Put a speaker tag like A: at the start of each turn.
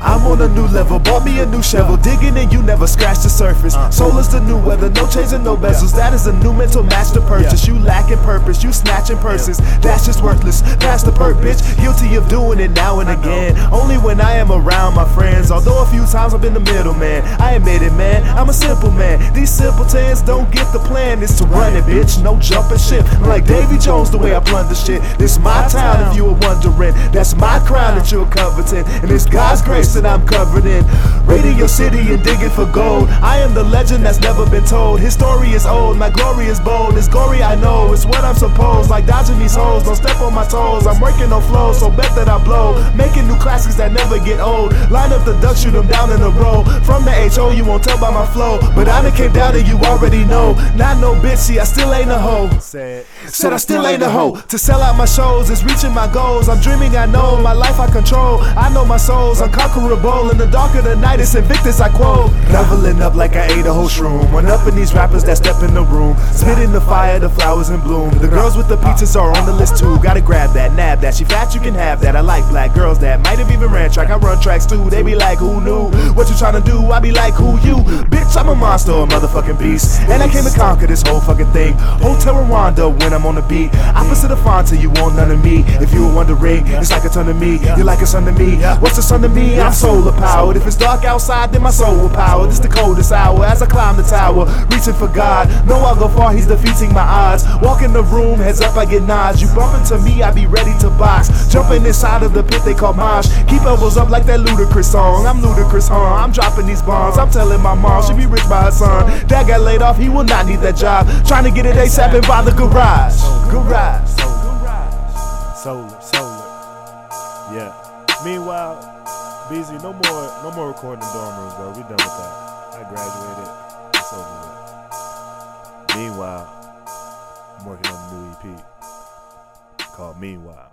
A: I'm on a new level, bought me a new shovel. Digging and you never scratch the surface. Solar's the new weather, no chains and no bezels. That is a new mental master purchase. You lacking purpose, you snatching purses. That's just worthless. That's the perk, bitch. Guilty of doing it now and again. Only when I am around my friends. Although a few times I've been the middleman. I admit it, man. I'm a simple man. These simpletons don't get the plan. It's to run it, bitch. No jumping shit. I'm like Davy Jones, the way I plunder shit. This my town, if you were wondering. That's my crown that you're coveting. And it's God's grace that I'm covered in. Your city and digging for gold. I am the legend that's never been told. His story is old, my glory is bold. It's gory, I know. It's what I'm supposed. Like dodging these hoes, don't step on my toes. I'm working on flows, so bet that I blow. Making new classics that never get old. Line up the ducks, shoot them down in a row. From the HO, you won't tell by my flow. But I done came down and you already know. Not no bitch, see, I still ain't a hoe. Said, said I still ain't a hoe. To sell out my shows is reaching my goals. I'm dreaming, I know. My life I control. I know my soul's unconquerable. In the dark of the night, it's Invictus, I quote. Leveling up like I ate a whole shroom. One up in these rappers that step in the room. Spitting the fire, the flowers in bloom. The girls with the pizzas are on the list too. Gotta grab that, nab that. She fat, you can have that. I like black girls that might have even ran track. I run tracks too. They be like, who knew? What you tryna do? I be like, who you? Bitch, I'm a monster, a motherfucking beast. And I came to conquer this whole fucking thing. Hotel Rwanda when I'm on the beat. Opposite of Fonta, you want none of me. If you were wondering, it's like a ton of me. You're like a son to me. What's a son to me? I'm solar powered. If it's dark outside, then my soul will power. This the coldest hour as I climb the tower, reaching for God. No, I'll go far, he's defeating my odds. Walk in the room, heads up, I get nods. You bump into me, I be ready to box. Jumping inside of the pit they call mosh. Keep elbows up like that Ludacris song. I'm ludicrous, huh? I'm dropping these bombs. I'm telling my mom she be rich by her son. Dad got laid off, he will not need that job. Trying to get it ASAP and buy the garage. Garage. Solar, solar. Yeah. Meanwhile, BZ, no more, no more recording in dorm rooms, bro. We done with that. I graduated. It's over with. Meanwhile, I'm working on the new EP called Meanwhile.